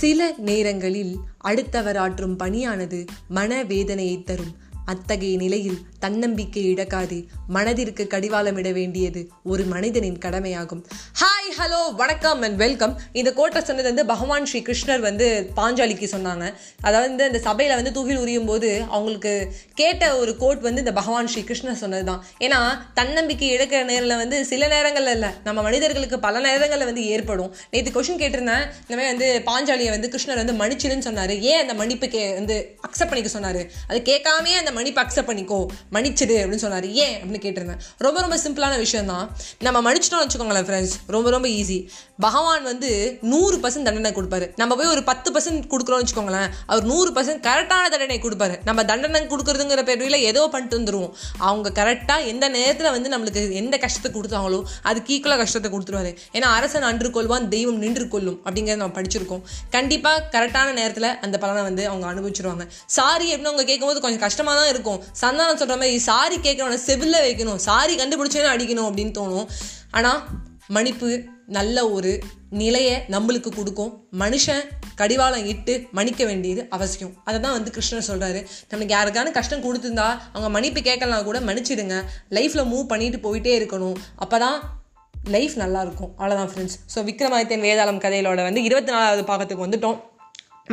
சில நேரங்களில் அடுத்தவர் ஆற்றும் பணியானது மனவேதனையை தரும். அத்தகைய நிலையில் தன்னம்பிக்கை இழக்காதே. மனதிற்கு கடிவாளமிட வேண்டியது ஒரு மனிதனின் கடமையாகும். ஹாய் ஹலோ வணக்கம் அண்ட் வெல்கம் இந்த கோட்டை சொன்னது வந்து பகவான் ஸ்ரீ கிருஷ்ணர் வந்து பாஞ்சாலிக்கு சொன்னாங்க. அதாவது வந்து இந்த சபையில் வந்து தூகில் உரியும் போது அவங்களுக்கு கேட்ட ஒரு கோட் வந்து இந்த பகவான் ஸ்ரீ கிருஷ்ணர் சொன்னது தான் ஏன்னா தன்னம்பிக்கை இழக்கிற நேரில் வந்து சில நேரங்களில் இல்லை நம்ம மனிதர்களுக்கு பல நேரங்களில் வந்து ஏற்படும். நேற்று கொஷின் கேட்டிருந்தேன். இந்த மாதிரி வந்து பாஞ்சாலியை வந்து கிருஷ்ணர் வந்து மன்னிச்சிருன்னு சொன்னார். ஏன் அந்த மன்னிப்பு கே வந்து அக்செப்ட் பண்ணிக்க சொன்னார்? அது கேட்காமே அந்த மன்னிப்பு அக்செப்ட் பண்ணிக்கோ மன்னிச்சிடு அப்படின்னு சொன்னார். ஏன் அப்படின்னு கேட்டிருந்தேன். ரொம்ப ரொம்ப சிம்பிளான விஷயம் தான் நம்ம மன்னிச்சிட்டோம்னு வச்சுக்கோங்களேன் ஃப்ரெண்ட்ஸ் ரொம்ப ரொம்ப ஈஸி பகவான் வந்து நூறு பர்சன்ட் தண்டனை கொடுப்பாரு. நம்ம போய் ஒரு பத்து பர்சன்ட் கொடுக்குறோம்னு வச்சுக்கோங்களேன் அவர் நூறு பர்சன்ட் கரெக்டான தண்டனை கொடுப்பாரு. நம்ம தண்டனை கொடுக்குறதுங்கிற பேரில் ஏதோ பண்ணிட்டு வந்துருவோம். அவங்க கரெக்டாக எந்த நேரத்தில் வந்து நம்மளுக்கு எந்த கஷ்டத்தை கொடுத்தாங்களோ அதுக்கு ஈக்குவலாக கஷ்டத்தை கொடுத்துருவாரு. ஏன்னா அரசன் அன்று கொள்வான் தெய்வம் நின்று கொள்ளும் அப்படிங்கிறத நம்ம படிச்சிருக்கோம். கண்டிப்பாக கரெக்டான நேரத்தில் அந்த பலனை வந்து அவங்க அனுபவிச்சிருவாங்க. சாரி அப்படின்னு அவங்க கேட்கும்போது கொஞ்சம் கஷ்டமாக தான் இருக்கும். சந்தானம் சொல்கிற மாதிரி சாரி கேட்குறவனை செவில்ல வைக்கணும். சாரி கண்டுபிடிச்சேன்னு அடிக்கணும் அப்படின்னு தோணும். ஆனால் மன்னிப்பு நல்ல ஒரு நிலையை நம்மளுக்கு கொடுக்கும். மனுஷன் கடிவாளம் இட்டு மன்னிக்க வேண்டியது அவசியம். அதை தான் வந்து கிருஷ்ணர் சொல்கிறாரு நமக்கு யாருக்கான கஷ்டம் கொடுத்துருந்தா அவங்க மன்னிப்பு கேட்கலாம் கூட மன்னிச்சிடுங்க. லைஃப்பில் மூவ் பண்ணிட்டு போயிட்டே இருக்கணும். அப்போ தான் லைஃப் நல்லா இருக்கும். அவ்வளோதான் ஃப்ரெண்ட்ஸ் ஸோ விக்ரமாதித்யன் வேதாளம் கதையிலோட வந்து இருபத்தி நாலாவது பாகத்துக்கு வந்துட்டோம்.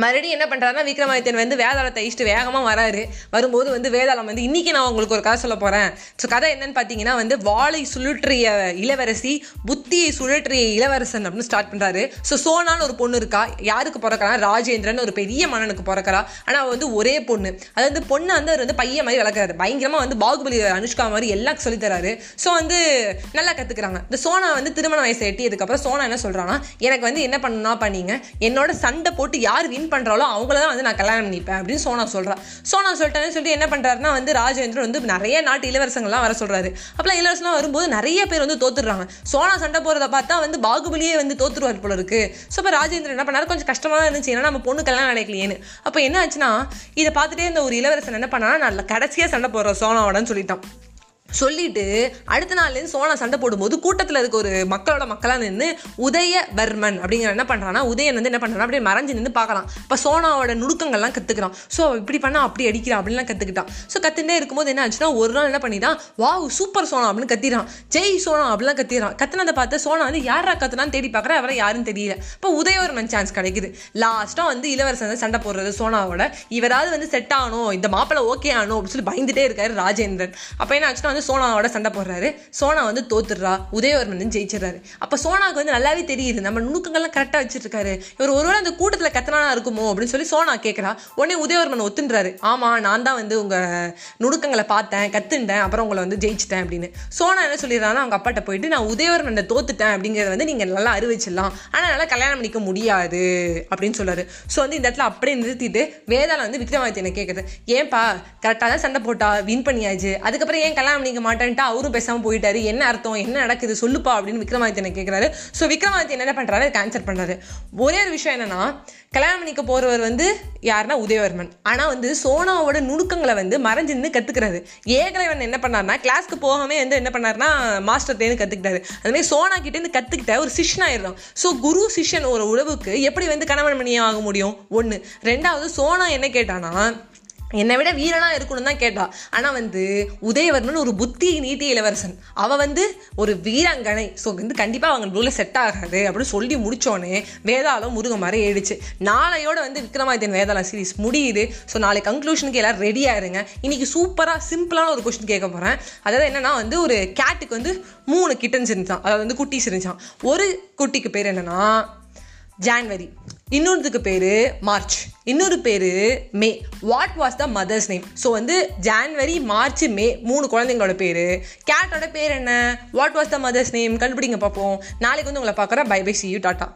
மறுபடியும் என்ன பண்ணுறாருன்னா விக்ரமாதித்யன் வந்து வேதாளத்தை இஷ்டு வேகமாக வராரு. வரும்போது வந்து வேதாளம் வந்து இன்றைக்கி நான் உங்களுக்கு ஒரு கதை சொல்ல போகிறேன் ஸோ கதை என்னன்னு பார்த்தீங்கன்னா வந்து வாளை சுழற்றிய இளவரசி புத்தியை சுழற்றிய இளவரசன் அப்படின்னு ஸ்டார்ட் பண்ணுறாரு ஸோ சோனான்னு ஒரு பொண்ணு இருக்கா? யாருக்கு பிறக்கிறா? ராஜேந்திரன் ஒரு பெரிய மன்னனுக்கு பிறக்கிறா? ஆனால் அவள் வந்து ஒரே பொண்ணு. அது வந்து பொண்ணு வந்து அவர் வந்து பையன் மாதிரி வளர்க்குறாரு. பயங்கரமாக வந்து பாகுபலி அனுஷ்கா மாதிரி எல்லாம் சொல்லித்தராரு ஸோ வந்து நல்லா கற்றுக்குறாங்க இந்த சோனா வந்து திருமண வயசை எட்டியதுக்கப்புறம் சோனா என்ன சொல்கிறான்னா எனக்கு வந்து என்ன பண்ணுன்னா பண்ணீங்க. என்னோட சண்டை போட்டு யார் வின் பண்ணுறாலோ அவங்கள தான் வந்து நான் கல்யாணம் பண்ணிப்பேன் அப்படின்னு சோனா சொல்கிறேன் சோனா சொல்லிட்டேன்னு சொல்லிட்டு என்ன பண்ணுறாருன்னா வந்து ராஜேந்திரன் வந்து நிறைய நாட்டு இளவரசங்கள்லாம் வர சொல்கிறாரு அப்போலாம் இளவரசலாம் வரும்போது நிறைய பேர் வந்து தோத்துடுறாங்க. சோனா சண்டை போகிறத பார்த்தா வந்து பாகுபலியே வந்து தோத்துருவார் போல இருக்கு. ஸோ இப்போ ராஜேந்திரன் என்ன பண்ணாரு? கொஞ்சம் கஷ்டமாக தான் இருந்துச்சு. ஏன்னா நம்ம பொண்ணு கல்யாணம் நடக்கலையேன்னு அப்போ என்ன ஆச்சுன்னா இதை பார்த்துட்டே இந்த ஒரு இளவரசன் என்ன பண்ணா நான் கடைசியாக சண்டை போடுறோம் சோனாவோடன்னு சொல்லிட்டான். சொல்லிட்டு அடுத்த நாள்லேருந்து சோனா சண்டை போடும்போது கூட்டத்தில் இருக்க ஒரு மக்களோட மக்களாக நின்று உதயவர்மன் அப்படிங்கிற என்ன பண்ணுறான்னா உதயன் வந்து என்ன பண்ணுறான் அப்படியே மறைஞ்சு நின்று பார்க்கலாம். இப்போ சோனாவோட நுணுக்கங்கள்லாம் கற்றுக்கிறான் ஸோ இப்படி பண்ணால் அப்படி அடிக்கிறான் அப்படின்லாம் கற்றுக்கிட்டான் ஸோ கற்றுட்டே இருக்கும்போது என்ன ஆச்சுன்னா ஒரு நாள் என்ன பண்ணிட்டான்? வாவ் சூப்பர் சோனா அப்படின்னு கத்திடுறான். ஜெய் சோனா அப்படிலாம் கத்திடுறான். கத்துனதை பார்த்து சோனா வந்து யாரா கத்துனான்னு தேடி பார்க்குற அவரை யாரும் தெரியல. இப்போ உதயவர்மன் சான்ஸ் கிடைக்குது. லாஸ்ட்டாக வந்து இளவரசன் வந்து சண்டை போடுறது சோனாவோட. இவராவது வந்து செட் ஆகணும் இந்த மாப்பிள்ளை ஓகே ஆகணும் அப்படின்னு சொல்லி பயந்துட்டே இருக்காரு ராஜேந்திரன். அப்போ என்ன ஆச்சுன்னா வந்து சோனாவோட சண்டை போடுறாரு. சோனா வந்து தோத்துடுறா. உதயவர்மன் வந்து ஜெயிச்சிடறாரு. அப்போ சோனாவுக்கு வந்து நல்லாவே தெரியுது. நம்ம நுணுக்கங்கள்லாம் கரெக்டாக வச்சுருக்காரு. இவர் ஒருவேளை அந்த கூட்டத்தில் கத்தனானா இருக்குமோ அப்படின்னு சொல்லி சோனா கேட்குறா உடனே உதயவர்மன் ஒத்துன்றாரு. ஆமாம் நான் தான் வந்து உங்கள் நுணுக்கங்களை பார்த்தேன் கத்துண்டேன் அப்புறம் உங்களை வந்து ஜெயிச்சிட்டேன் அப்படின்னு. சோனா என்ன சொல்லிடுறாங்கன்னா அவங்க அப்பாட்ட போயிட்டு நான் உதயவர்மனை தோத்துட்டேன் அப்படிங்கிறத வந்து நீங்கள் நல்லா அறிவிச்சிடலாம். ஆனால் நல்லா கல்யாணம் பண்ணிக்க முடியாது அப்படின்னு சொல்றாரு. ஸோ வந்து இந்த இடத்துல அப்படியே நிறுத்திட்டு வேதாளம் வந்து விக்ரமாதித்யனை கேட்குறது ஏன்பா கரெக்டாக தான் சண்டை போட்டா வின் பண்ணியாச்சு. அதுக்கப்புறம் ஏன் கல்யாணம் பண்ணிக்க மாட்டேன்ட்டு அவரும் பேசாமல் போயிட்டாரு. என்ன அர்த்தம்? என்ன நடக்குது? சொல்லுப்பா அப்படின்னு விக்ரமாதித்யனை கேட்குறாரு ஸோ விக்ரமாதித்யன் என்ன பண்ணுறாரு கேன்சல் ஆன்சர் பண்ணுறாரு ஒரே ஒரு விஷயம் என்னன்னா கல்யாணம் பண்ணிக்க போகிறவர் வந்து யாருன்னா உதயவர்மன். ஆனால் வந்து சோனாவோட நுணுக்கங்களை வந்து மறைஞ்சு நின்று கற்றுக்கிறாரு ஏகலைவன் என்ன பண்ணார்னா கிளாஸ்க்கு போகாமே வந்து என்ன பண்ணார்னா மாஸ்டர் தேர்ந்து கற்றுக்கிட்டாரு அதுமாதிரி சோனா கிட்டேருந்து கற்றுக்கிட்ட ஒரு சிஷ்யன் ஆயிடும் ஸோ குரு சிஷ்யன் ஒரு உறவுக்கு எப்படி வந்து கணவன் மணியாக ஆக முடியும்? ஒன்று ரெண்டாவது சோனா என்ன கேட்டானா என்னை விட வீரனாக இருக்கணும் தான் கேட்டா. ஆனால் வந்து உதயவர்மன் ஒரு புத்தி நீட்டி இளவரசன். அவள் வந்து ஒரு வீராங்கனை. ஸோ வந்து கண்டிப்பாக அவங்க ரூலில் செட் ஆகாது அப்படின்னு சொல்லி முடித்தோன்னே வேதாளம் முருக மாதிரி ஏறிச்சு நாளையோட வந்து விக்ரமாதித்யன் வேதாளம் சீரிஸ் முடியுது. ஸோ நாளை கன்க்ளூஷனுக்கு எல்லாம் ரெடியாக இருங்க. இன்றைக்கி சூப்பராக சிம்பிளான ஒரு கொஸ்டின் கேட்க போகிறேன் அதாவது என்னென்னா வந்து ஒரு கேட்டுக்கு வந்து மூணு கிட்டன்ஸ் இருந்துச்சான் அதாவது வந்து குட்டிஸ் இருந்துச்சான் ஒரு குட்டிக்கு பேர் என்னென்னா ஜான்வரி இன்னொருத்துக்கு பேர் மார்ச் இன்னொரு பேர் May what was the mother's name so வந்து ஜான்வரி மார்ச் மே மூணு குழந்தைங்களோட பேர். கேட்டோட பேர் என்ன? What was the mother's name கண்டுபிடிங்க பார்ப்போம் நாளைக்கு வந்து உங்களை பார்க்குறேன். Bye bye see you tata.